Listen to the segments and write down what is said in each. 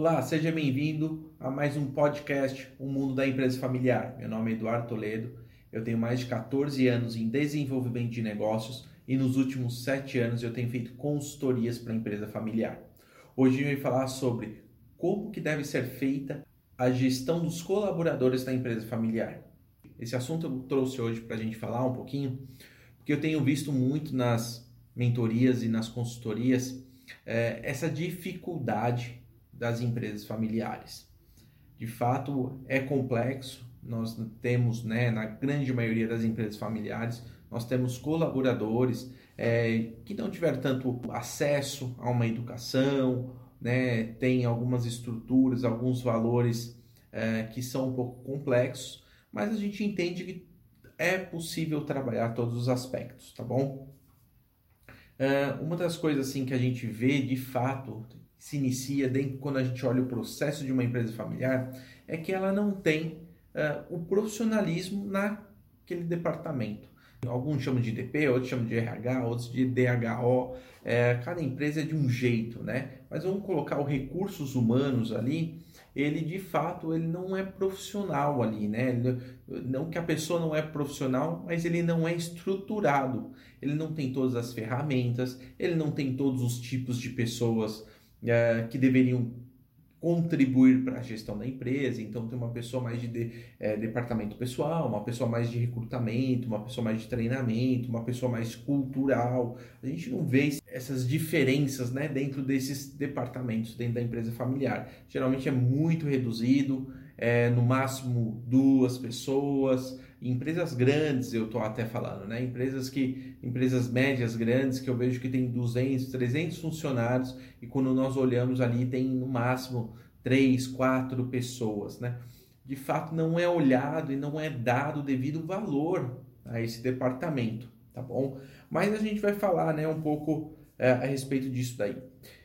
Olá, seja bem-vindo a mais um podcast O Mundo da Empresa Familiar. Meu nome é Eduardo Toledo, eu tenho mais de 14 anos em desenvolvimento de negócios e nos últimos 7 anos eu tenho feito consultorias para a empresa familiar. Hoje eu vou falar sobre como que deve ser feita a gestão dos colaboradores da empresa familiar. Esse assunto eu trouxe hoje para a gente falar um pouquinho, porque eu tenho visto muito nas mentorias e nas consultorias é, essa dificuldade das empresas familiares. De fato, é complexo. Nós temos, né, na grande maioria das empresas familiares, nós temos colaboradores é, que não tiveram tanto acesso a uma educação, né, tem algumas estruturas, alguns valores é, que são um pouco complexos, mas a gente entende que é possível trabalhar todos os aspectos, tá bom? Uh, uma das coisas assim que a gente vê de fato se inicia dentro, quando a gente olha o processo de uma empresa familiar é que ela não tem uh, o profissionalismo naquele departamento. Alguns chamam de DP, outros chamam de RH, outros de DHO. É, cada empresa é de um jeito, né? Mas vamos colocar os recursos humanos ali. Ele de fato ele não é profissional ali, né? Não que a pessoa não é profissional, mas ele não é estruturado. Ele não tem todas as ferramentas, ele não tem todos os tipos de pessoas é, que deveriam contribuir para a gestão da empresa. Então, tem uma pessoa mais de, de é, departamento pessoal, uma pessoa mais de recrutamento, uma pessoa mais de treinamento, uma pessoa mais cultural. A gente não vê essas diferenças né, dentro desses departamentos, dentro da empresa familiar. Geralmente é muito reduzido, é, no máximo duas pessoas. Empresas grandes, eu estou até falando, né? Empresas que, empresas médias grandes que eu vejo que tem 200, 300 funcionários e quando nós olhamos ali tem no máximo três, quatro pessoas, né? De fato não é olhado e não é dado devido valor a esse departamento, tá bom? Mas a gente vai falar, né, um pouco é, a respeito disso daí.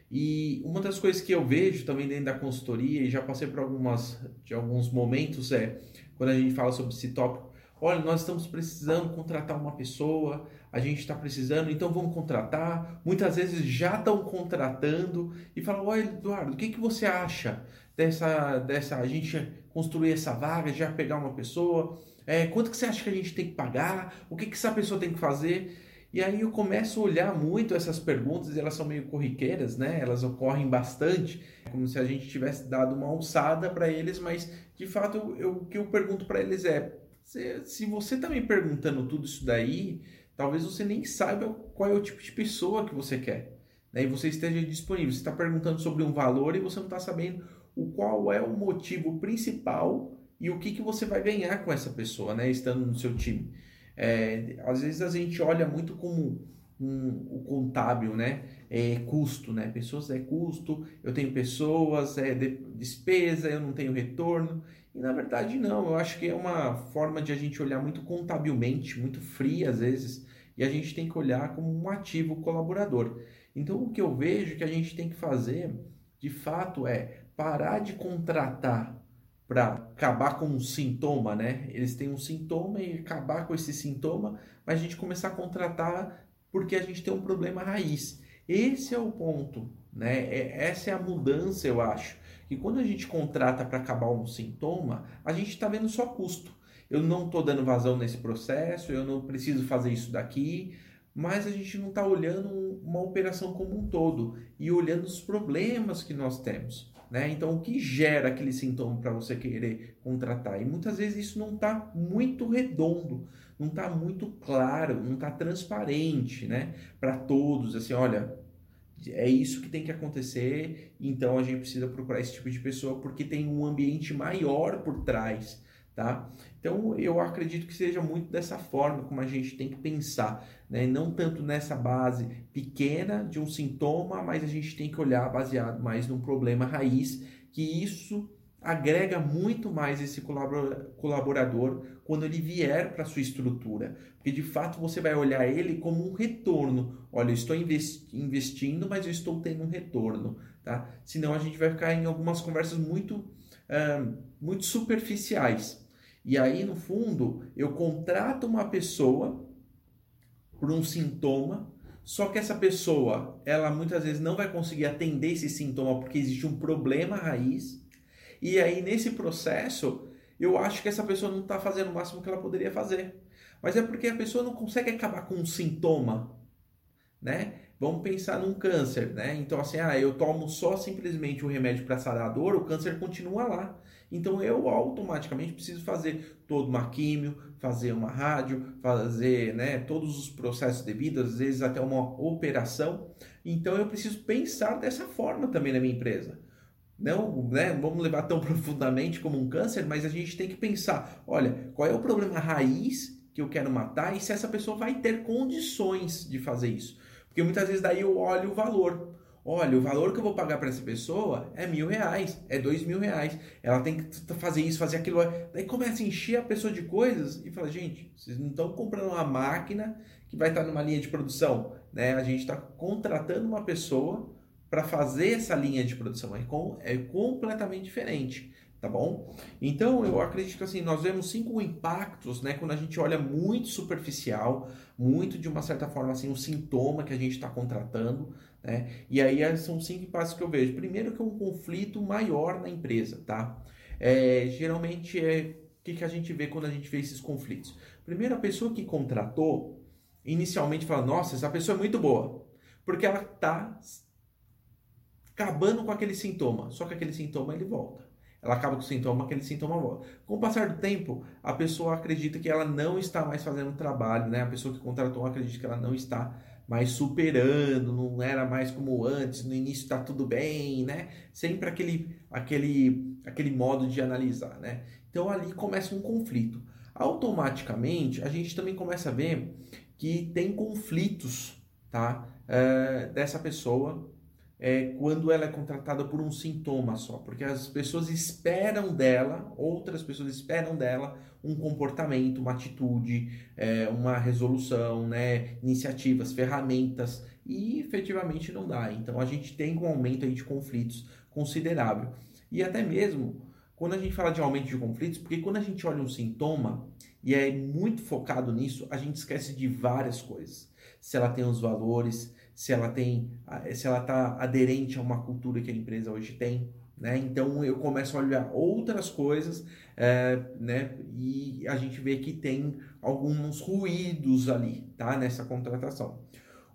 E uma das coisas que eu vejo também dentro da consultoria e já passei por algumas de alguns momentos é quando a gente fala sobre esse tópico Olha, nós estamos precisando contratar uma pessoa, a gente está precisando, então vamos contratar. Muitas vezes já estão contratando e falam: Olha, Eduardo, o que, que você acha dessa, dessa a gente construir essa vaga, já pegar uma pessoa? É, quanto que você acha que a gente tem que pagar? O que, que essa pessoa tem que fazer? E aí eu começo a olhar muito essas perguntas, elas são meio corriqueiras, né? Elas ocorrem bastante, como se a gente tivesse dado uma alçada para eles, mas de fato eu, eu, o que eu pergunto para eles é: se, você está me perguntando tudo isso daí, talvez você nem saiba qual é o tipo de pessoa que você quer. Né? E você esteja disponível. Você está perguntando sobre um valor e você não está sabendo o qual é o motivo principal e o que, que você vai ganhar com essa pessoa, né? Estando no seu time. É, às vezes a gente olha muito como um, o contábil, né? É custo, né? Pessoas é custo, eu tenho pessoas, é de, despesa, eu não tenho retorno. E na verdade não, eu acho que é uma forma de a gente olhar muito contabilmente, muito fria às vezes, e a gente tem que olhar como um ativo colaborador. Então o que eu vejo que a gente tem que fazer, de fato, é parar de contratar para acabar com um sintoma, né? Eles têm um sintoma e acabar com esse sintoma, mas a gente começar a contratar porque a gente tem um problema raiz. Esse é o ponto, né? É, essa é a mudança, eu acho que quando a gente contrata para acabar um sintoma, a gente está vendo só custo. Eu não estou dando vazão nesse processo, eu não preciso fazer isso daqui, mas a gente não está olhando uma operação como um todo e olhando os problemas que nós temos. Né? Então, o que gera aquele sintoma para você querer contratar? E muitas vezes isso não está muito redondo, não está muito claro, não está transparente né? para todos. Assim, olha, é isso que tem que acontecer, então a gente precisa procurar esse tipo de pessoa porque tem um ambiente maior por trás, tá? Então eu acredito que seja muito dessa forma como a gente tem que pensar, né? Não tanto nessa base pequena de um sintoma, mas a gente tem que olhar baseado mais num problema raiz, que isso agrega muito mais esse colaborador quando ele vier para sua estrutura, porque de fato você vai olhar ele como um retorno. Olha, eu estou investindo, mas eu estou tendo um retorno, tá? Senão a gente vai ficar em algumas conversas muito, uh, muito superficiais. E aí, no fundo, eu contrato uma pessoa por um sintoma, Só que essa pessoa, ela muitas vezes não vai conseguir atender esse sintoma porque existe um problema raiz. E aí, nesse processo, eu acho que essa pessoa não está fazendo o máximo que ela poderia fazer. Mas é porque a pessoa não consegue acabar com um sintoma, né? Vamos pensar num câncer, né? Então, assim, ah, eu tomo só simplesmente o remédio para sarar a dor, o câncer continua lá. Então, eu automaticamente preciso fazer toda uma químio, fazer uma rádio, fazer né, todos os processos devidos, às vezes até uma operação. Então, eu preciso pensar dessa forma também na minha empresa. Não, né, vamos levar tão profundamente como um câncer, mas a gente tem que pensar, olha, qual é o problema raiz que eu quero matar e se essa pessoa vai ter condições de fazer isso. Porque muitas vezes daí eu olho o valor. Olha, o valor que eu vou pagar para essa pessoa é mil reais, é dois mil reais. Ela tem que fazer isso, fazer aquilo. Daí começa a encher a pessoa de coisas e fala, gente, vocês não estão comprando uma máquina que vai estar numa linha de produção. Né? A gente está contratando uma pessoa para fazer essa linha de produção. É, com, é completamente diferente tá bom? Então eu acredito que assim, nós vemos cinco impactos, né, quando a gente olha muito superficial, muito de uma certa forma assim, um sintoma que a gente está contratando, né? E aí são cinco impactos que eu vejo. Primeiro que é um conflito maior na empresa, tá? É, geralmente é o que, que a gente vê quando a gente vê esses conflitos. Primeiro, a pessoa que contratou inicialmente fala: Nossa, essa pessoa é muito boa, porque ela está acabando com aquele sintoma, só que aquele sintoma ele volta ela acaba com o sintoma, aquele sintoma volta. Com o passar do tempo, a pessoa acredita que ela não está mais fazendo o trabalho, né? A pessoa que contratou acredita que ela não está mais superando, não era mais como antes, no início está tudo bem, né? Sempre aquele, aquele, aquele modo de analisar, né? Então ali começa um conflito. Automaticamente, a gente também começa a ver que tem conflitos, tá? É, dessa pessoa é, quando ela é contratada por um sintoma só, porque as pessoas esperam dela, outras pessoas esperam dela um comportamento, uma atitude, é, uma resolução, né, iniciativas, ferramentas, e efetivamente não dá. Então a gente tem um aumento aí de conflitos considerável. E até mesmo quando a gente fala de aumento de conflitos, porque quando a gente olha um sintoma e é muito focado nisso, a gente esquece de várias coisas. Se ela tem os valores, se ela tem, se ela está aderente a uma cultura que a empresa hoje tem, né? Então eu começo a olhar outras coisas, é, né? E a gente vê que tem alguns ruídos ali, tá? Nessa contratação.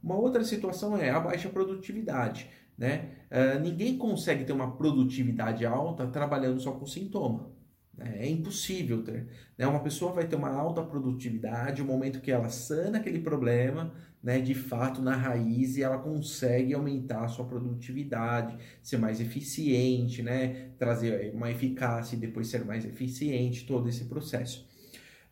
Uma outra situação é a baixa produtividade, né? É, ninguém consegue ter uma produtividade alta trabalhando só com sintoma. Né? É impossível ter. Né? Uma pessoa vai ter uma alta produtividade, o momento que ela sana aquele problema, né, de fato na raiz e ela consegue aumentar a sua produtividade, ser mais eficiente, né, trazer uma eficácia e depois ser mais eficiente, todo esse processo.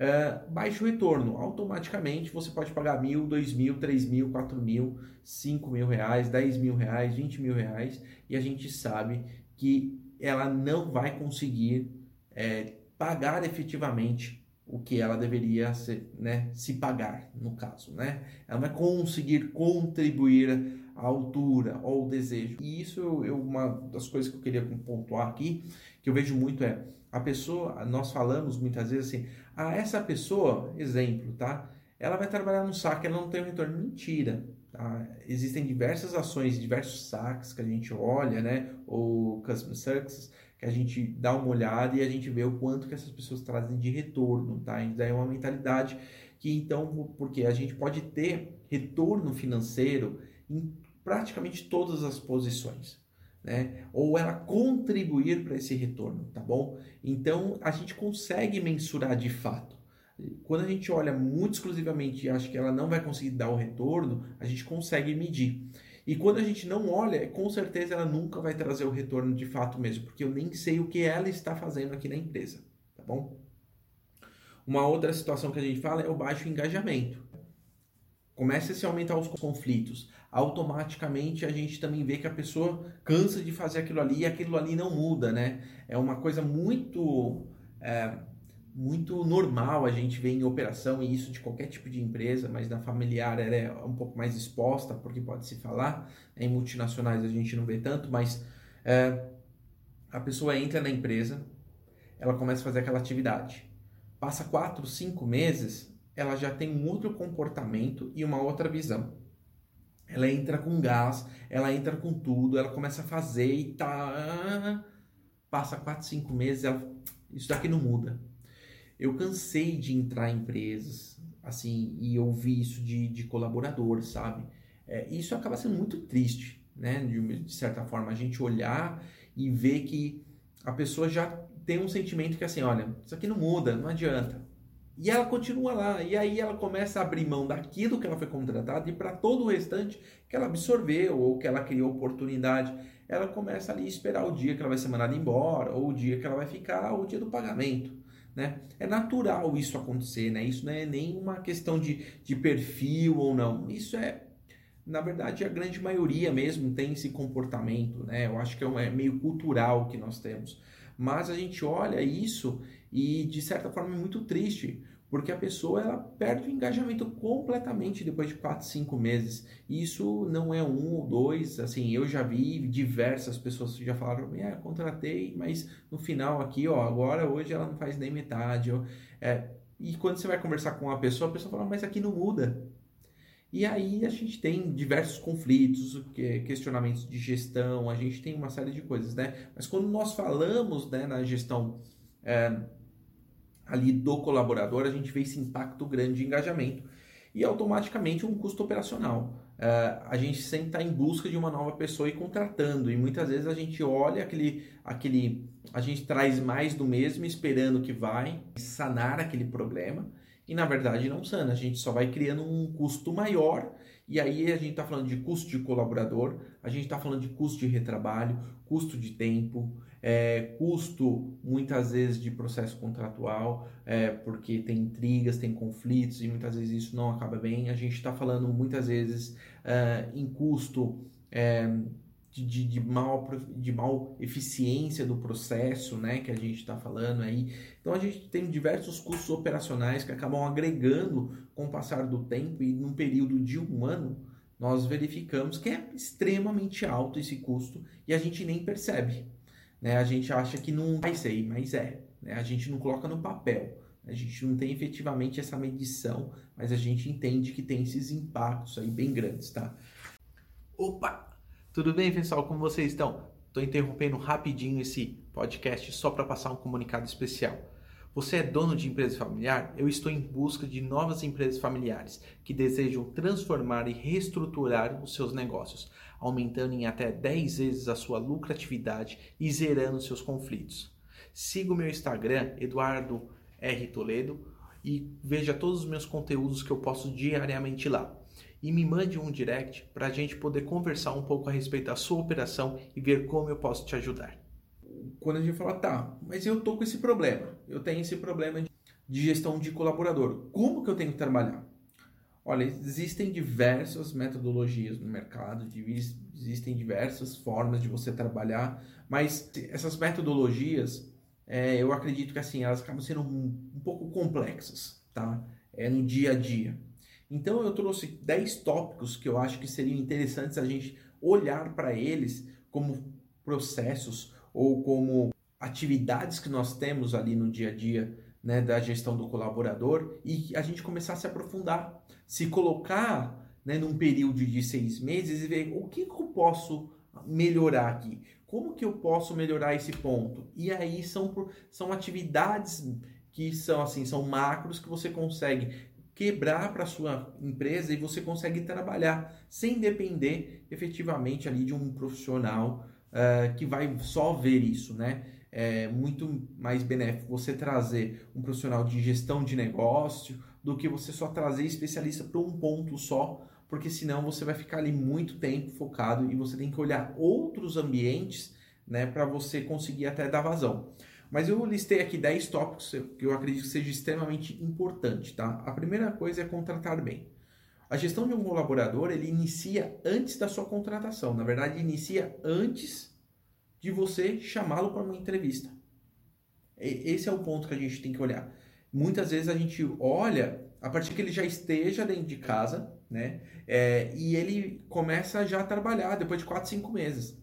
Uh, baixo retorno, automaticamente você pode pagar mil, dois mil, três mil, quatro mil, cinco mil reais, dez mil reais, vinte mil reais e a gente sabe que ela não vai conseguir é, pagar efetivamente o que ela deveria né, se pagar, no caso, né? Ela vai conseguir contribuir à altura ou ao desejo. E isso uma das coisas que eu queria pontuar aqui, que eu vejo muito é a pessoa, nós falamos muitas vezes assim, ah, essa pessoa, exemplo, tá? Ela vai trabalhar no saque, ela não tem um retorno. Mentira. Tá? Existem diversas ações, diversos saques que a gente olha, né? Ou customer success, que a gente dá uma olhada e a gente vê o quanto que essas pessoas trazem de retorno, tá? Isso daí é uma mentalidade que então, porque a gente pode ter retorno financeiro em praticamente todas as posições, né? Ou ela contribuir para esse retorno, tá bom? Então a gente consegue mensurar de fato. Quando a gente olha muito exclusivamente e acha que ela não vai conseguir dar o retorno, a gente consegue medir. E quando a gente não olha, com certeza ela nunca vai trazer o retorno de fato mesmo, porque eu nem sei o que ela está fazendo aqui na empresa, tá bom? Uma outra situação que a gente fala é o baixo engajamento. Começa a se aumentar os conflitos. Automaticamente a gente também vê que a pessoa cansa de fazer aquilo ali e aquilo ali não muda, né? É uma coisa muito é, muito normal a gente ver em operação e isso de qualquer tipo de empresa, mas na familiar ela é um pouco mais exposta, porque pode se falar. Em multinacionais a gente não vê tanto, mas é, a pessoa entra na empresa, ela começa a fazer aquela atividade. Passa quatro, cinco meses, ela já tem um outro comportamento e uma outra visão. ela entra com gás, ela entra com tudo, ela começa a fazer e tá. Passa 4, 5 meses, ela, isso daqui não muda. Eu cansei de entrar em empresas, assim, e ouvir isso de, de colaborador, sabe? É, isso acaba sendo muito triste, né? De, de certa forma, a gente olhar e ver que a pessoa já tem um sentimento que assim, olha, isso aqui não muda, não adianta. E ela continua lá, e aí ela começa a abrir mão daquilo que ela foi contratada e para todo o restante que ela absorveu ou que ela criou oportunidade, ela começa ali a esperar o dia que ela vai ser mandada embora, ou o dia que ela vai ficar, ou o dia do pagamento. Né? É natural isso acontecer, né? Isso não é nem uma questão de, de perfil ou não. Isso é, na verdade, a grande maioria mesmo tem esse comportamento, né? Eu acho que é, um, é meio cultural que nós temos. Mas a gente olha isso e, de certa forma, é muito triste, porque a pessoa ela perde o engajamento completamente depois de 4, 5 meses. E isso não é um ou dois, assim, eu já vi diversas pessoas que já falaram, é, contratei, mas no final aqui, ó, agora hoje ela não faz nem metade. Ó, é, e quando você vai conversar com uma pessoa, a pessoa fala, mas aqui não muda. E aí a gente tem diversos conflitos, questionamentos de gestão, a gente tem uma série de coisas, né? Mas quando nós falamos né, na gestão é, ali do colaborador, a gente vê esse impacto grande de engajamento e automaticamente um custo operacional. Uh, a gente sempre está em busca de uma nova pessoa e contratando, e muitas vezes a gente olha aquele, aquele. A gente traz mais do mesmo esperando que vai sanar aquele problema, e na verdade não sana, a gente só vai criando um custo maior, e aí a gente está falando de custo de colaborador, a gente está falando de custo de retrabalho, custo de tempo, é, custo muitas vezes de processo contratual, é, porque tem intrigas, tem conflitos e muitas vezes isso não acaba bem. A gente está falando muitas vezes é, em custo é, de, de, de, mal, de mal eficiência do processo, né, que a gente está falando aí. Então a gente tem diversos custos operacionais que acabam agregando com o passar do tempo e num período de um ano nós verificamos que é extremamente alto esse custo e a gente nem percebe. Né? A gente acha que não vai ser, mas é. Né? A gente não coloca no papel. A gente não tem efetivamente essa medição, mas a gente entende que tem esses impactos aí bem grandes, tá? Opa! Tudo bem, pessoal? Como vocês estão? Estou interrompendo rapidinho esse podcast só para passar um comunicado especial. Você é dono de empresa familiar? Eu estou em busca de novas empresas familiares que desejam transformar e reestruturar os seus negócios, aumentando em até 10 vezes a sua lucratividade e zerando seus conflitos. Siga o meu Instagram, Eduardo R. Toledo, e veja todos os meus conteúdos que eu posto diariamente lá. E me mande um direct para a gente poder conversar um pouco a respeito da sua operação e ver como eu posso te ajudar quando a gente fala, tá, mas eu tô com esse problema, eu tenho esse problema de gestão de colaborador, como que eu tenho que trabalhar? Olha, existem diversas metodologias no mercado, existem diversas formas de você trabalhar, mas essas metodologias, é, eu acredito que assim, elas acabam sendo um, um pouco complexas, tá? É no dia a dia. Então eu trouxe 10 tópicos que eu acho que seriam interessantes a gente olhar para eles como processos ou como atividades que nós temos ali no dia a dia né, da gestão do colaborador e a gente começar a se aprofundar, se colocar né, num período de seis meses e ver o que, que eu posso melhorar aqui, como que eu posso melhorar esse ponto. E aí são, são atividades que são assim, são macros que você consegue quebrar para sua empresa e você consegue trabalhar sem depender efetivamente ali de um profissional uh, que vai só ver isso, né? É muito mais benéfico você trazer um profissional de gestão de negócio do que você só trazer especialista para um ponto só, porque senão você vai ficar ali muito tempo focado e você tem que olhar outros ambientes né, para você conseguir até dar vazão. Mas eu listei aqui 10 tópicos que eu acredito que seja extremamente importante, tá? A primeira coisa é contratar bem. A gestão de um colaborador, ele inicia antes da sua contratação. Na verdade, inicia antes de você chamá-lo para uma entrevista. Esse é o ponto que a gente tem que olhar. Muitas vezes a gente olha a partir que ele já esteja dentro de casa, né? É, e ele começa já a trabalhar depois de 4, 5 meses.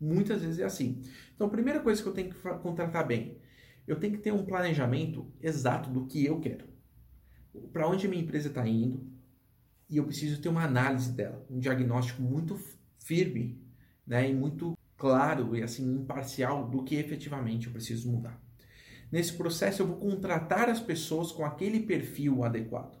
Muitas vezes é assim. Então, a primeira coisa que eu tenho que contratar bem, eu tenho que ter um planejamento exato do que eu quero. Para onde a minha empresa está indo, e eu preciso ter uma análise dela, um diagnóstico muito firme né, e muito claro e assim imparcial do que efetivamente eu preciso mudar. Nesse processo eu vou contratar as pessoas com aquele perfil adequado.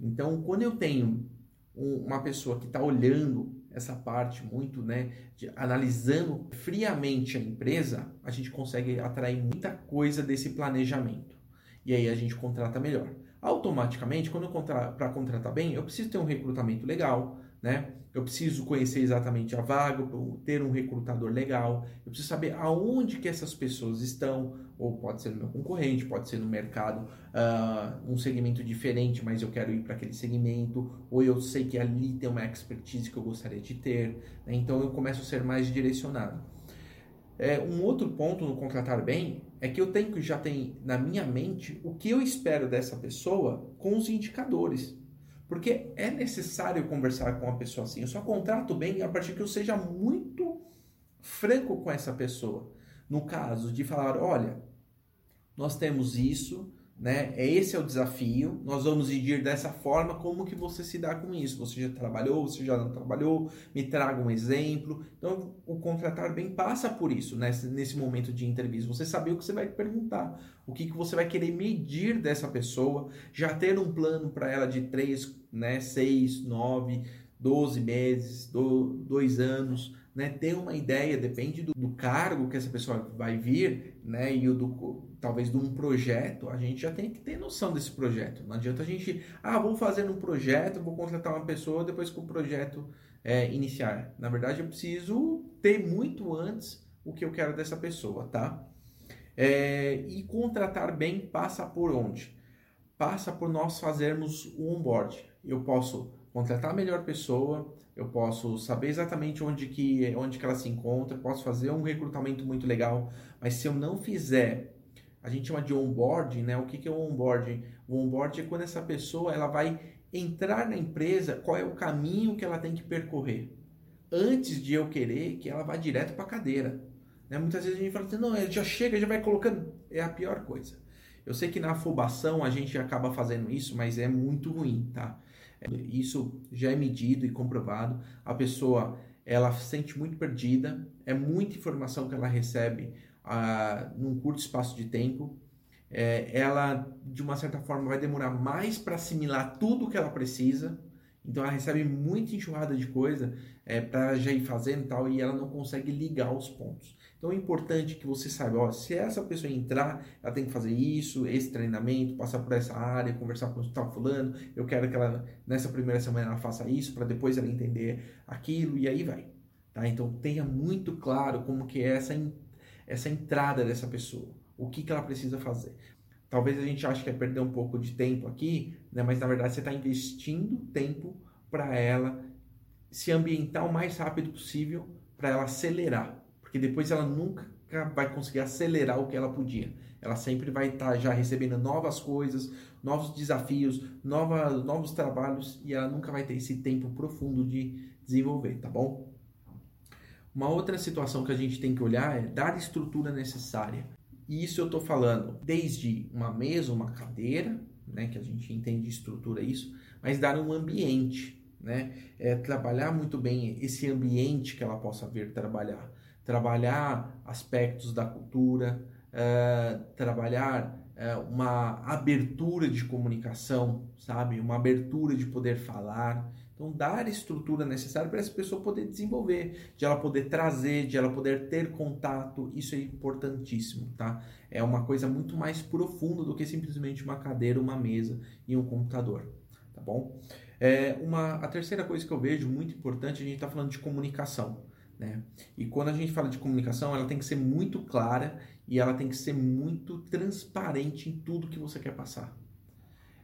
Então, quando eu tenho uma pessoa que está olhando essa parte muito, né, de, analisando friamente a empresa, a gente consegue atrair muita coisa desse planejamento. E aí a gente contrata melhor. Automaticamente, quando para contratar bem, eu preciso ter um recrutamento legal, né? Eu preciso conhecer exatamente a vaga, ter um recrutador legal, eu preciso saber aonde que essas pessoas estão, ou pode ser no meu concorrente, pode ser no mercado, uh, um segmento diferente, mas eu quero ir para aquele segmento, ou eu sei que ali tem uma expertise que eu gostaria de ter, né? então eu começo a ser mais direcionado. É, um outro ponto no contratar bem é que eu tenho que já ter na minha mente o que eu espero dessa pessoa com os indicadores. Porque é necessário conversar com uma pessoa assim. Eu só contrato bem a partir que eu seja muito franco com essa pessoa. No caso de falar, olha, nós temos isso, né? É esse é o desafio. Nós vamos medir dessa forma. Como que você se dá com isso? Você já trabalhou? Você já não trabalhou? Me traga um exemplo. Então, o contratar bem passa por isso nesse, nesse momento de entrevista. Você saber o que você vai perguntar, o que, que você vai querer medir dessa pessoa, já ter um plano para ela de três, né, seis, nove, doze meses, do, dois anos né, ter uma ideia, depende do, do, cargo que essa pessoa vai vir, né, e o do, talvez de um projeto, a gente já tem que ter noção desse projeto. Não adianta a gente, ah, vou fazer um projeto, vou contratar uma pessoa depois que o projeto é, iniciar. Na verdade, eu preciso ter muito antes o que eu quero dessa pessoa, tá? É, e contratar bem passa por onde? Passa por nós fazermos o onboard. Eu posso contratar a melhor pessoa, eu posso saber exatamente onde que, onde que ela se encontra, posso fazer um recrutamento muito legal, mas se eu não fizer, a gente chama de onboarding, né? O que, que é o onboarding? O onboarding é quando essa pessoa ela vai entrar na empresa, qual é o caminho que ela tem que percorrer. Antes de eu querer que ela vá direto para a cadeira. Né? Muitas vezes a gente fala assim, não, ele já chega, já vai colocando. É a pior coisa. Eu sei que na afobação a gente acaba fazendo isso, mas é muito ruim, tá? Isso já é medido e comprovado. A pessoa ela se sente muito perdida, é muita informação que ela recebe num curto espaço de tempo. É, ela, de uma certa forma, vai demorar mais para assimilar tudo que ela precisa. Então, ela recebe muita enxurrada de coisa é, para já ir fazendo e tal, e ela não consegue ligar os pontos. Então é importante que você saiba, ó, se essa pessoa entrar, ela tem que fazer isso, esse treinamento, passar por essa área, conversar com o tal fulano, eu quero que ela nessa primeira semana ela faça isso para depois ela entender aquilo e aí vai, tá? Então tenha muito claro como que é essa essa entrada dessa pessoa, o que que ela precisa fazer. Talvez a gente ache que é perder um pouco de tempo aqui, né? Mas na verdade você está investindo tempo para ela se ambientar o mais rápido possível para ela acelerar porque depois ela nunca vai conseguir acelerar o que ela podia. Ela sempre vai estar tá já recebendo novas coisas, novos desafios, nova, novos trabalhos e ela nunca vai ter esse tempo profundo de desenvolver, tá bom? Uma outra situação que a gente tem que olhar é dar estrutura necessária. E isso eu estou falando desde uma mesa, uma cadeira, né, que a gente entende estrutura isso, mas dar um ambiente, né, é trabalhar muito bem esse ambiente que ela possa vir trabalhar trabalhar aspectos da cultura, uh, trabalhar uh, uma abertura de comunicação, sabe? Uma abertura de poder falar. Então, dar a estrutura necessária para essa pessoa poder desenvolver, de ela poder trazer, de ela poder ter contato, isso é importantíssimo, tá? É uma coisa muito mais profunda do que simplesmente uma cadeira, uma mesa e um computador, tá bom? É uma, a terceira coisa que eu vejo muito importante, a gente está falando de comunicação. Né? E quando a gente fala de comunicação, ela tem que ser muito clara e ela tem que ser muito transparente em tudo que você quer passar.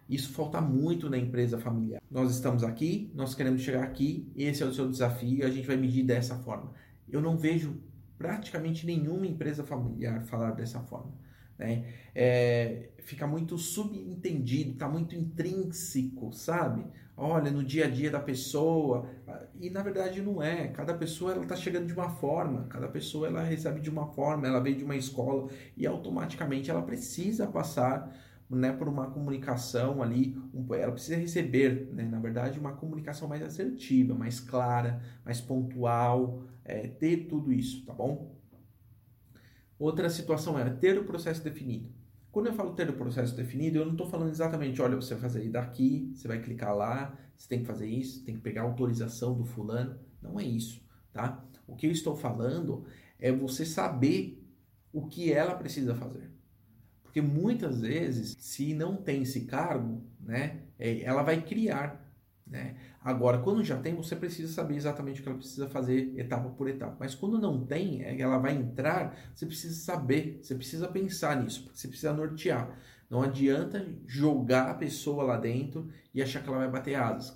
Isso falta muito na empresa familiar. Nós estamos aqui, nós queremos chegar aqui, esse é o seu desafio, a gente vai medir dessa forma. Eu não vejo praticamente nenhuma empresa familiar falar dessa forma. Né? É, fica muito subentendido, está muito intrínseco, sabe? olha, no dia a dia da pessoa. E na verdade não é. Cada pessoa ela está chegando de uma forma, cada pessoa ela recebe de uma forma, ela veio de uma escola e automaticamente ela precisa passar né, por uma comunicação ali, um, ela precisa receber, né, na verdade, uma comunicação mais assertiva, mais clara, mais pontual, é, ter tudo isso, tá bom? Outra situação é ter o processo definido. Quando eu falo ter o processo definido, eu não estou falando exatamente, olha, você vai fazer daqui, você vai clicar lá, você tem que fazer isso, tem que pegar a autorização do fulano. Não é isso, tá? O que eu estou falando é você saber o que ela precisa fazer. Porque muitas vezes, se não tem esse cargo, né, é, ela vai criar. Né? Agora, quando já tem, você precisa saber exatamente o que ela precisa fazer etapa por etapa. Mas quando não tem, é, ela vai entrar, você precisa saber, você precisa pensar nisso, você precisa nortear. Não adianta jogar a pessoa lá dentro e achar que ela vai bater asas.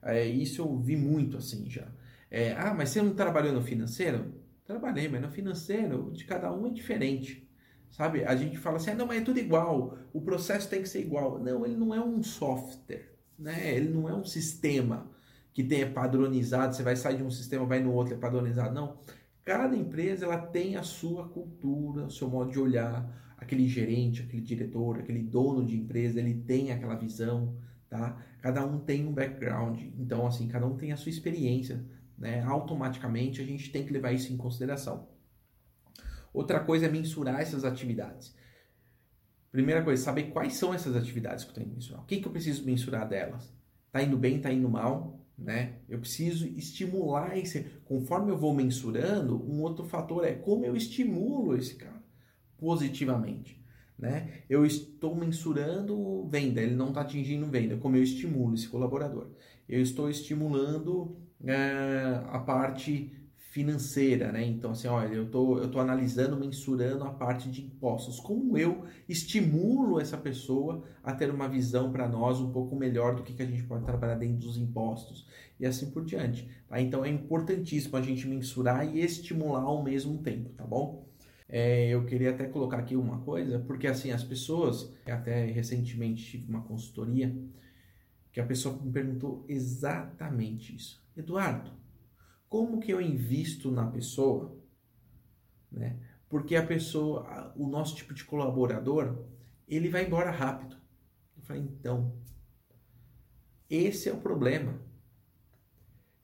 É, isso eu vi muito assim já. É, ah, mas você não trabalhou no financeiro? Trabalhei, mas no financeiro de cada um é diferente. Sabe? A gente fala assim, ah, não, mas é tudo igual, o processo tem que ser igual. Não, ele não é um software, né? Ele não é um sistema que tenha padronizado, você vai sair de um sistema, vai no outro, é padronizado. Não. Cada empresa ela tem a sua cultura, o seu modo de olhar, aquele gerente, aquele diretor, aquele dono de empresa, ele tem aquela visão, tá? Cada um tem um background, então assim, cada um tem a sua experiência né? Automaticamente a gente tem que levar isso em consideração. Outra coisa é mensurar essas atividades. Primeira coisa, saber quais são essas atividades que eu tenho que mensurar. O que, que eu preciso mensurar delas? Tá indo bem, tá indo mal, né? Eu preciso estimular esse. Conforme eu vou mensurando, um outro fator é como eu estimulo esse cara positivamente, né? Eu estou mensurando venda, ele não está atingindo venda. Como eu estimulo esse colaborador? Eu estou estimulando é, a parte financeira, né? Então, assim, olha, eu tô, eu tô analisando, mensurando a parte de impostos. Como eu estimulo essa pessoa a ter uma visão para nós um pouco melhor do que, que a gente pode trabalhar dentro dos impostos e assim por diante. Tá? Então, é importantíssimo a gente mensurar e estimular ao mesmo tempo, tá bom? É, eu queria até colocar aqui uma coisa, porque assim, as pessoas, até recentemente tive uma consultoria, que a pessoa me perguntou exatamente isso. Eduardo, como que eu invisto na pessoa? Né? Porque a pessoa, o nosso tipo de colaborador, ele vai embora rápido. Eu falei, então, esse é o problema.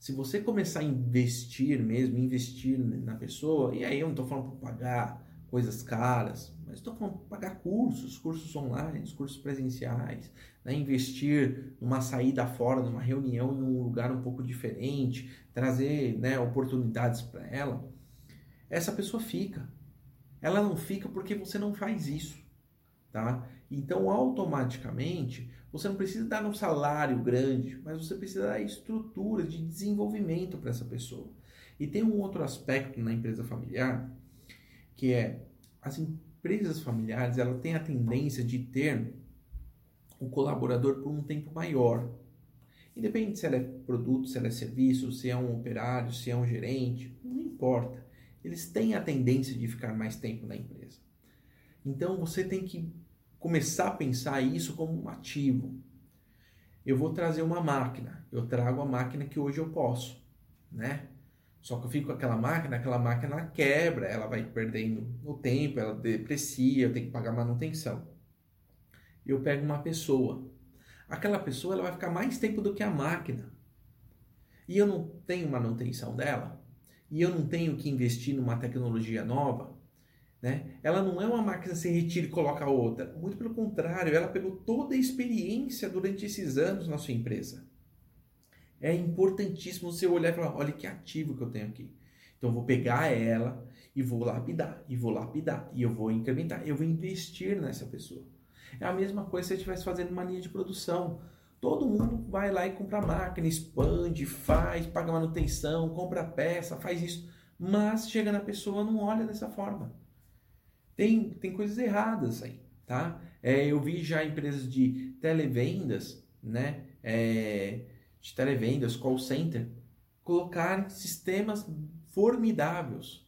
Se você começar a investir mesmo, investir na pessoa, e aí eu não estou falando para pagar coisas caras, mas estou falando pagar cursos, cursos online, cursos presenciais, né? investir numa saída fora, numa reunião em um lugar um pouco diferente, trazer né, oportunidades para ela. Essa pessoa fica. Ela não fica porque você não faz isso, tá? Então, automaticamente, você não precisa dar um salário grande, mas você precisa dar estrutura de desenvolvimento para essa pessoa. E tem um outro aspecto na empresa familiar que é as empresas familiares ela tem a tendência de ter o colaborador por um tempo maior. Independente se ela é produto, se ela é serviço, se é um operário, se é um gerente, não importa. Eles têm a tendência de ficar mais tempo na empresa. Então você tem que começar a pensar isso como um ativo. Eu vou trazer uma máquina, eu trago a máquina que hoje eu posso, né? Só que eu fico com aquela máquina, aquela máquina quebra, ela vai perdendo o tempo, ela deprecia, eu tenho que pagar manutenção. Eu pego uma pessoa. Aquela pessoa ela vai ficar mais tempo do que a máquina. E eu não tenho manutenção dela, e eu não tenho que investir numa tecnologia nova, né? Ela não é uma máquina que você retira e coloca outra. Muito pelo contrário, ela pegou toda a experiência durante esses anos na sua empresa. É importantíssimo você olhar e falar: olha que ativo que eu tenho aqui. Então eu vou pegar ela e vou lapidar, e vou lapidar, e eu vou incrementar, eu vou investir nessa pessoa. É a mesma coisa se você estivesse fazendo uma linha de produção. Todo mundo vai lá e compra máquina, expande, faz, paga manutenção, compra peça, faz isso. Mas chega na pessoa, não olha dessa forma. Tem, tem coisas erradas aí, tá? É, eu vi já empresas de televendas, né? É, de televendas, call center, colocar sistemas formidáveis,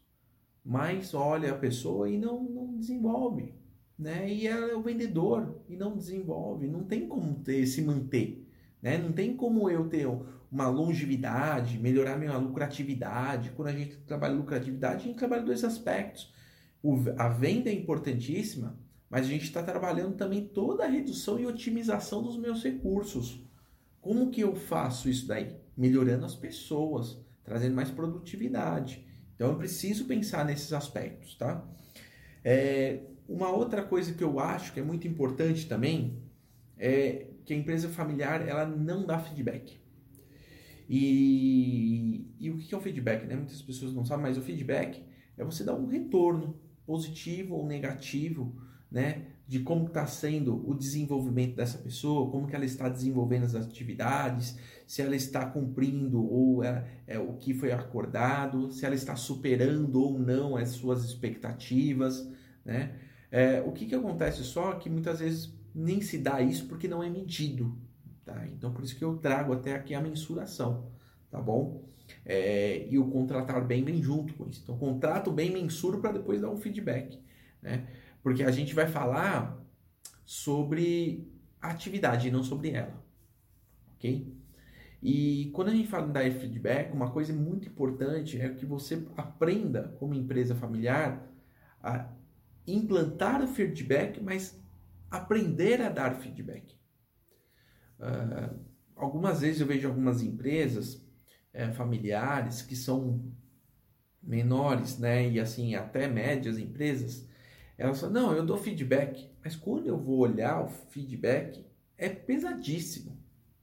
mas olha a pessoa e não, não desenvolve, né? E ela é o vendedor e não desenvolve, não tem como ter, se manter, né? Não tem como eu ter uma longevidade, melhorar minha lucratividade. Quando a gente trabalha lucratividade, a gente trabalha dois aspectos. O, a venda é importantíssima, mas a gente está trabalhando também toda a redução e otimização dos meus recursos. Como que eu faço isso daí? Melhorando as pessoas, trazendo mais produtividade. Então eu preciso pensar nesses aspectos, tá? É, uma outra coisa que eu acho que é muito importante também é que a empresa familiar ela não dá feedback. E, e o que é o feedback? Né? Muitas pessoas não sabem, mas o feedback é você dar um retorno positivo ou negativo, né? De como está sendo o desenvolvimento dessa pessoa, como que ela está desenvolvendo as atividades, se ela está cumprindo ou é, é o que foi acordado, se ela está superando ou não as suas expectativas, né? É, o que, que acontece só que muitas vezes nem se dá isso porque não é medido, tá? Então por isso que eu trago até aqui a mensuração, tá bom? É, e o contratar bem vem junto com isso. Então contrato bem, mensuro para depois dar um feedback, né? Porque a gente vai falar sobre a atividade e não sobre ela, ok? E quando a gente fala em dar feedback, uma coisa muito importante é que você aprenda como empresa familiar a implantar o feedback, mas aprender a dar feedback. Uh, algumas vezes eu vejo algumas empresas é, familiares que são menores, né, e assim até médias empresas, elas falam, não, eu dou feedback, mas quando eu vou olhar o feedback é pesadíssimo,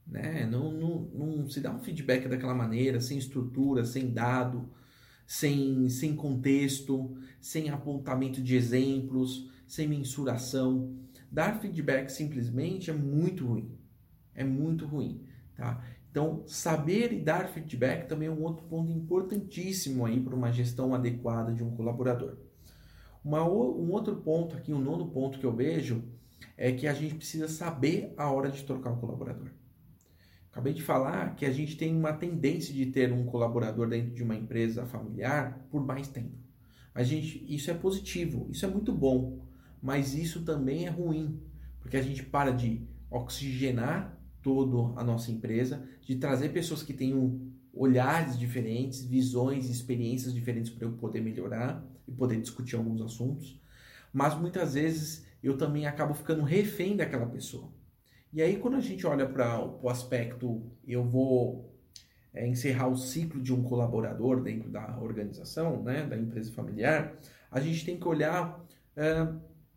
né? Não, não, não se dá um feedback daquela maneira, sem estrutura, sem dado, sem, sem contexto, sem apontamento de exemplos, sem mensuração. Dar feedback simplesmente é muito ruim. É muito ruim, tá? Então, saber e dar feedback também é um outro ponto importantíssimo aí para uma gestão adequada de um colaborador. Uma, um outro ponto aqui, um nono ponto que eu vejo é que a gente precisa saber a hora de trocar o colaborador. Acabei de falar que a gente tem uma tendência de ter um colaborador dentro de uma empresa familiar por mais tempo. Mas gente, isso é positivo, isso é muito bom, mas isso também é ruim, porque a gente para de oxigenar toda a nossa empresa, de trazer pessoas que tenham olhares diferentes, visões, experiências diferentes para eu poder melhorar e poder discutir alguns assuntos. Mas muitas vezes eu também acabo ficando refém daquela pessoa. E aí, quando a gente olha para o aspecto, eu vou é, encerrar o ciclo de um colaborador dentro da organização, né, da empresa familiar, a gente tem que olhar é,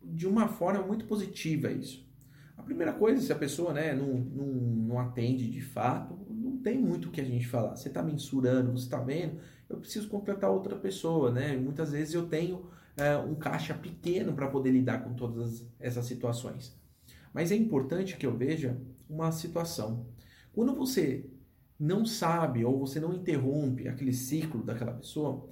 de uma forma muito positiva isso. A primeira coisa, se a pessoa né, não, não, não atende de fato, não tem muito o que a gente falar. Você está mensurando, você está vendo, eu preciso contratar outra pessoa, né? Muitas vezes eu tenho é, um caixa pequeno para poder lidar com todas essas situações. Mas é importante que eu veja uma situação. Quando você não sabe ou você não interrompe aquele ciclo daquela pessoa,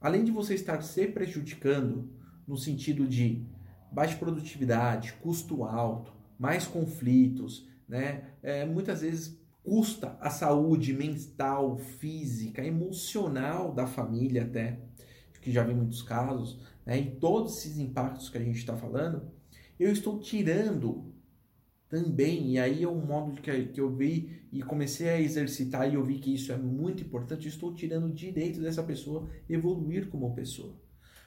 além de você estar se prejudicando no sentido de baixa produtividade, custo alto, mais conflitos, né? É, muitas vezes custa a saúde mental, física, emocional da família até, que já vi muitos casos, né? e todos esses impactos que a gente está falando, eu estou tirando também, e aí é um modo que, que eu vi e comecei a exercitar e eu vi que isso é muito importante, estou tirando o direito dessa pessoa evoluir como pessoa.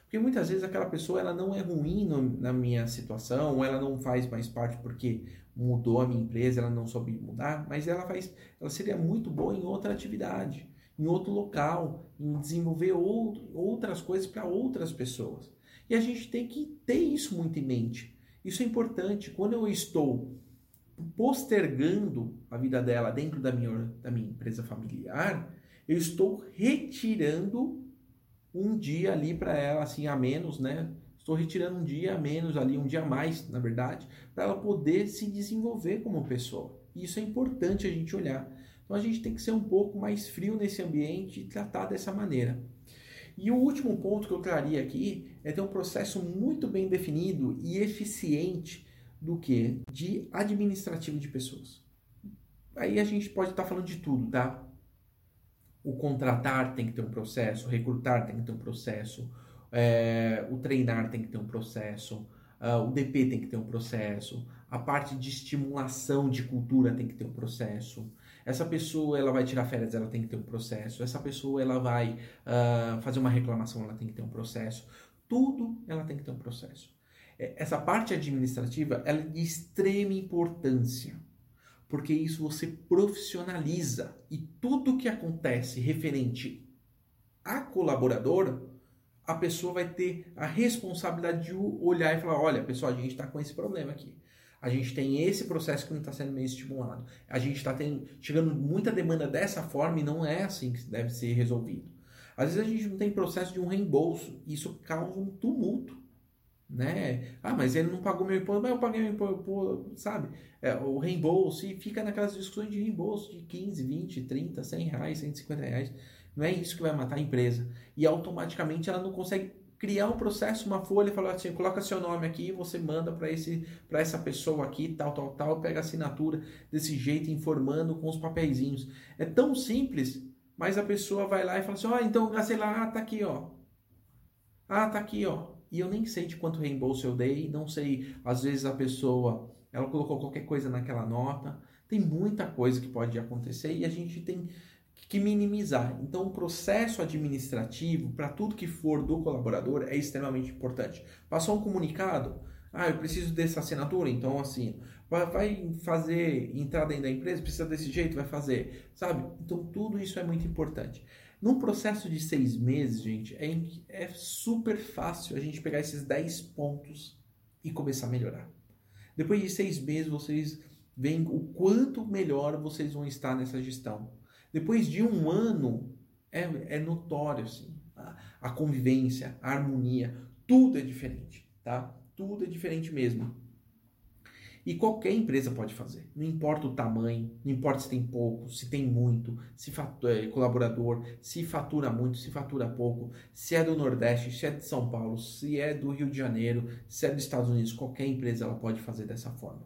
Porque muitas vezes aquela pessoa ela não é ruim no, na minha situação, ou ela não faz mais parte porque mudou a minha empresa, ela não soube mudar, mas ela faz, ela seria muito boa em outra atividade, em outro local, em desenvolver outras coisas para outras pessoas. E a gente tem que ter isso muito em mente. Isso é importante. Quando eu estou postergando a vida dela dentro da minha, da minha empresa familiar, eu estou retirando um dia ali para ela, assim, a menos, né? Estou retirando um dia a menos ali, um dia a mais, na verdade, para ela poder se desenvolver como pessoa. E isso é importante a gente olhar. Então a gente tem que ser um pouco mais frio nesse ambiente e tratar dessa maneira. E o último ponto que eu traria aqui é ter um processo muito bem definido e eficiente do que? De administrativo de pessoas. Aí a gente pode estar tá falando de tudo, tá? O contratar tem que ter um processo, o recrutar tem que ter um processo, é, o treinar tem que ter um processo, uh, o DP tem que ter um processo, a parte de estimulação de cultura tem que ter um processo. Essa pessoa ela vai tirar férias, ela tem que ter um processo. Essa pessoa ela vai uh, fazer uma reclamação, ela tem que ter um processo. Tudo ela tem que ter um processo. É, essa parte administrativa ela é de extrema importância, porque isso você profissionaliza e tudo que acontece referente a colaborador, a pessoa vai ter a responsabilidade de olhar e falar: olha, pessoal, a gente está com esse problema aqui. A gente tem esse processo que não está sendo meio estimulado. A gente está chegando muita demanda dessa forma e não é assim que deve ser resolvido. Às vezes a gente não tem processo de um reembolso. Isso causa um tumulto né? Ah, mas ele não pagou meu imposto, mas eu paguei meu imposto, sabe? É, o reembolso, e fica naquelas discussões de reembolso de 15, 20, 30, 100 reais, 150 reais. Não é isso que vai matar a empresa. E automaticamente ela não consegue criar um processo, uma folha, falar assim, coloca seu nome aqui, você manda para esse para essa pessoa aqui, tal, tal, tal, pega a assinatura desse jeito, informando com os papeizinhos. É tão simples, mas a pessoa vai lá e fala assim, ó, oh, então, sei lá, ah, tá aqui, ó. Ah, tá aqui, ó e eu nem sei de quanto reembolso eu dei, não sei, às vezes a pessoa, ela colocou qualquer coisa naquela nota, tem muita coisa que pode acontecer e a gente tem que minimizar. Então, o processo administrativo, para tudo que for do colaborador, é extremamente importante. Passou um comunicado, ah, eu preciso dessa assinatura, então assim, vai fazer entrar dentro da empresa, precisa desse jeito, vai fazer, sabe? Então, tudo isso é muito importante. Num processo de seis meses, gente, é, é super fácil a gente pegar esses 10 pontos e começar a melhorar. Depois de seis meses, vocês veem o quanto melhor vocês vão estar nessa gestão. Depois de um ano, é, é notório, assim, a, a convivência, a harmonia, tudo é diferente, tá? Tudo é diferente mesmo. E qualquer empresa pode fazer. Não importa o tamanho, não importa se tem pouco, se tem muito, se é, colaborador, se fatura muito, se fatura pouco, se é do Nordeste, se é de São Paulo, se é do Rio de Janeiro, se é dos Estados Unidos, qualquer empresa ela pode fazer dessa forma.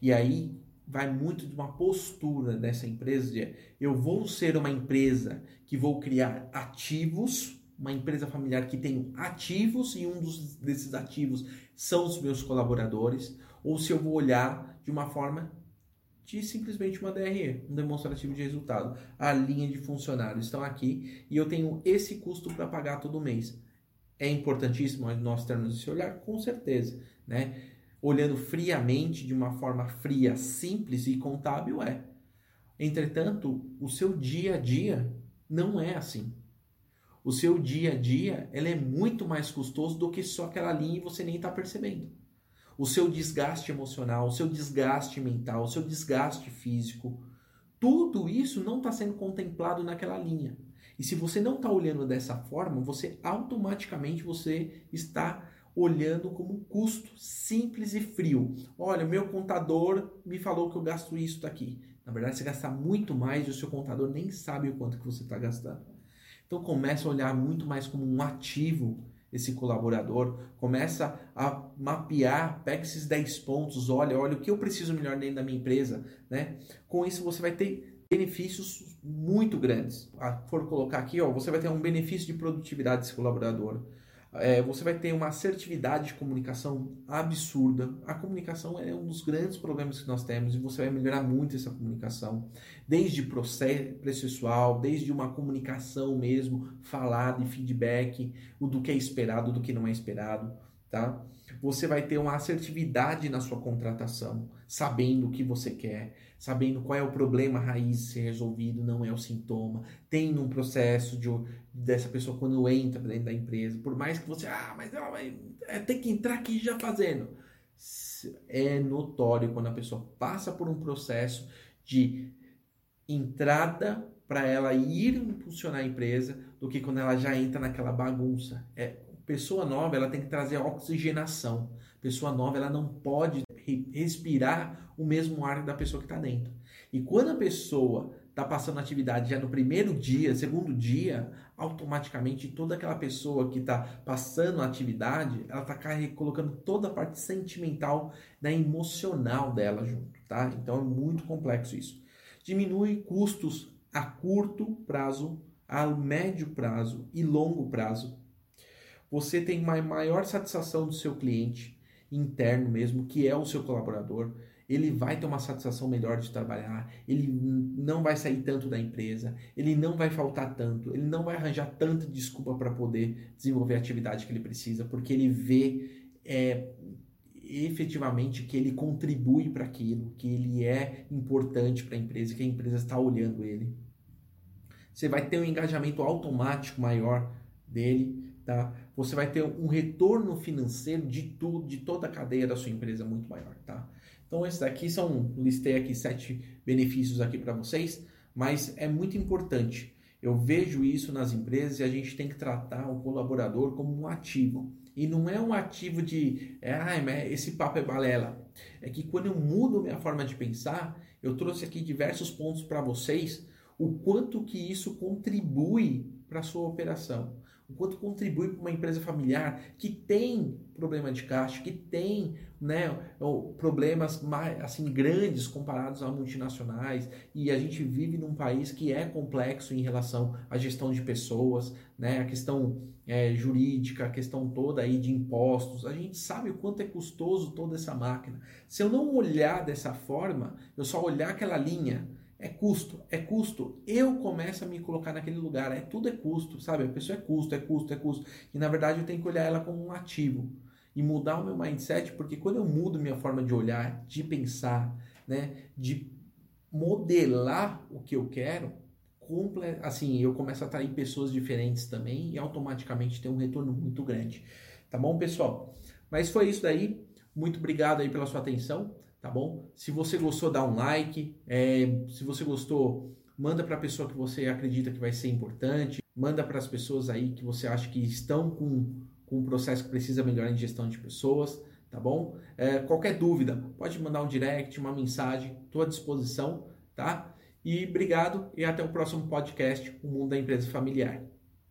E aí vai muito de uma postura dessa empresa de eu vou ser uma empresa que vou criar ativos, uma empresa familiar que tem ativos e um dos, desses ativos são os meus colaboradores ou se eu vou olhar de uma forma de simplesmente uma DRE, um demonstrativo de resultado. A linha de funcionários estão aqui e eu tenho esse custo para pagar todo mês. É importantíssimo nós termos esse olhar? Com certeza, né? Olhando friamente, de uma forma fria, simples e contábil, é. Entretanto, o seu dia a dia não é assim. O seu dia a dia ele é muito mais custoso do que só aquela linha e você nem está percebendo o seu desgaste emocional, o seu desgaste mental, o seu desgaste físico. Tudo isso não está sendo contemplado naquela linha. E se você não está olhando dessa forma, você automaticamente você está olhando como um custo simples e frio. Olha, meu contador me falou que eu gasto isso daqui. Na verdade, você gasta muito mais e o seu contador nem sabe o quanto que você está gastando. Então começa a olhar muito mais como um ativo esse colaborador, começa a mapear, pega esses 10 pontos, olha, olha o que eu preciso melhor dentro da minha empresa, né? Com isso você vai ter benefícios muito grandes. Ah, for colocar aqui, ó, você vai ter um benefício de produtividade desse colaborador é, você vai ter uma assertividade de comunicação absurda. A comunicação é um dos grandes problemas que nós temos e você vai melhorar muito essa comunicação, desde processual, desde uma comunicação mesmo falada e feedback, o do que é esperado, do que não é esperado, tá? Você vai ter uma assertividade na sua contratação, sabendo o que você quer, sabendo qual é o problema raiz ser resolvido, não é o sintoma. Tem um processo de, dessa pessoa quando entra dentro da empresa, por mais que você, ah, mas ela vai, é, tem que entrar aqui já fazendo. É notório quando a pessoa passa por um processo de entrada para ela ir impulsionar a empresa do que quando ela já entra naquela bagunça. É, pessoa nova ela tem que trazer oxigenação. Pessoa nova ela não pode respirar o mesmo ar da pessoa que está dentro. E quando a pessoa está passando atividade já no primeiro dia, segundo dia, automaticamente toda aquela pessoa que está passando atividade, ela está colocando toda a parte sentimental, da emocional dela junto, tá? Então é muito complexo isso. Diminui custos a curto prazo, a médio prazo e longo prazo. Você tem uma maior satisfação do seu cliente, interno mesmo, que é o seu colaborador, ele vai ter uma satisfação melhor de trabalhar, ele não vai sair tanto da empresa, ele não vai faltar tanto, ele não vai arranjar tanta desculpa para poder desenvolver a atividade que ele precisa, porque ele vê é, efetivamente que ele contribui para aquilo, que ele é importante para a empresa, que a empresa está olhando ele. Você vai ter um engajamento automático maior dele, tá? Você vai ter um retorno financeiro de tudo, de toda a cadeia da sua empresa muito maior, tá? Então esses daqui são, listei aqui sete benefícios aqui para vocês, mas é muito importante. Eu vejo isso nas empresas e a gente tem que tratar o colaborador como um ativo. E não é um ativo de, é, ah, esse papo é balela. É que quando eu mudo minha forma de pensar, eu trouxe aqui diversos pontos para vocês, o quanto que isso contribui para a sua operação o quanto contribui para uma empresa familiar que tem problema de caixa, que tem né, problemas mais, assim grandes comparados a multinacionais e a gente vive num país que é complexo em relação à gestão de pessoas, né, a questão é, jurídica, a questão toda aí de impostos. A gente sabe o quanto é custoso toda essa máquina. Se eu não olhar dessa forma, eu só olhar aquela linha é custo, é custo. Eu começo a me colocar naquele lugar, é tudo é custo, sabe? A pessoa é custo, é custo, é custo. E na verdade eu tenho que olhar ela como um ativo e mudar o meu mindset, porque quando eu mudo minha forma de olhar, de pensar, né, de modelar o que eu quero, assim, eu começo a atrair pessoas diferentes também e automaticamente tem um retorno muito grande. Tá bom, pessoal? Mas foi isso daí. Muito obrigado aí pela sua atenção tá bom? Se você gostou, dá um like. É, se você gostou, manda para a pessoa que você acredita que vai ser importante. Manda para as pessoas aí que você acha que estão com, com um processo que precisa melhorar em gestão de pessoas, tá bom? É, qualquer dúvida, pode mandar um direct, uma mensagem, estou à disposição, tá? E obrigado e até o próximo podcast, O Mundo da Empresa Familiar.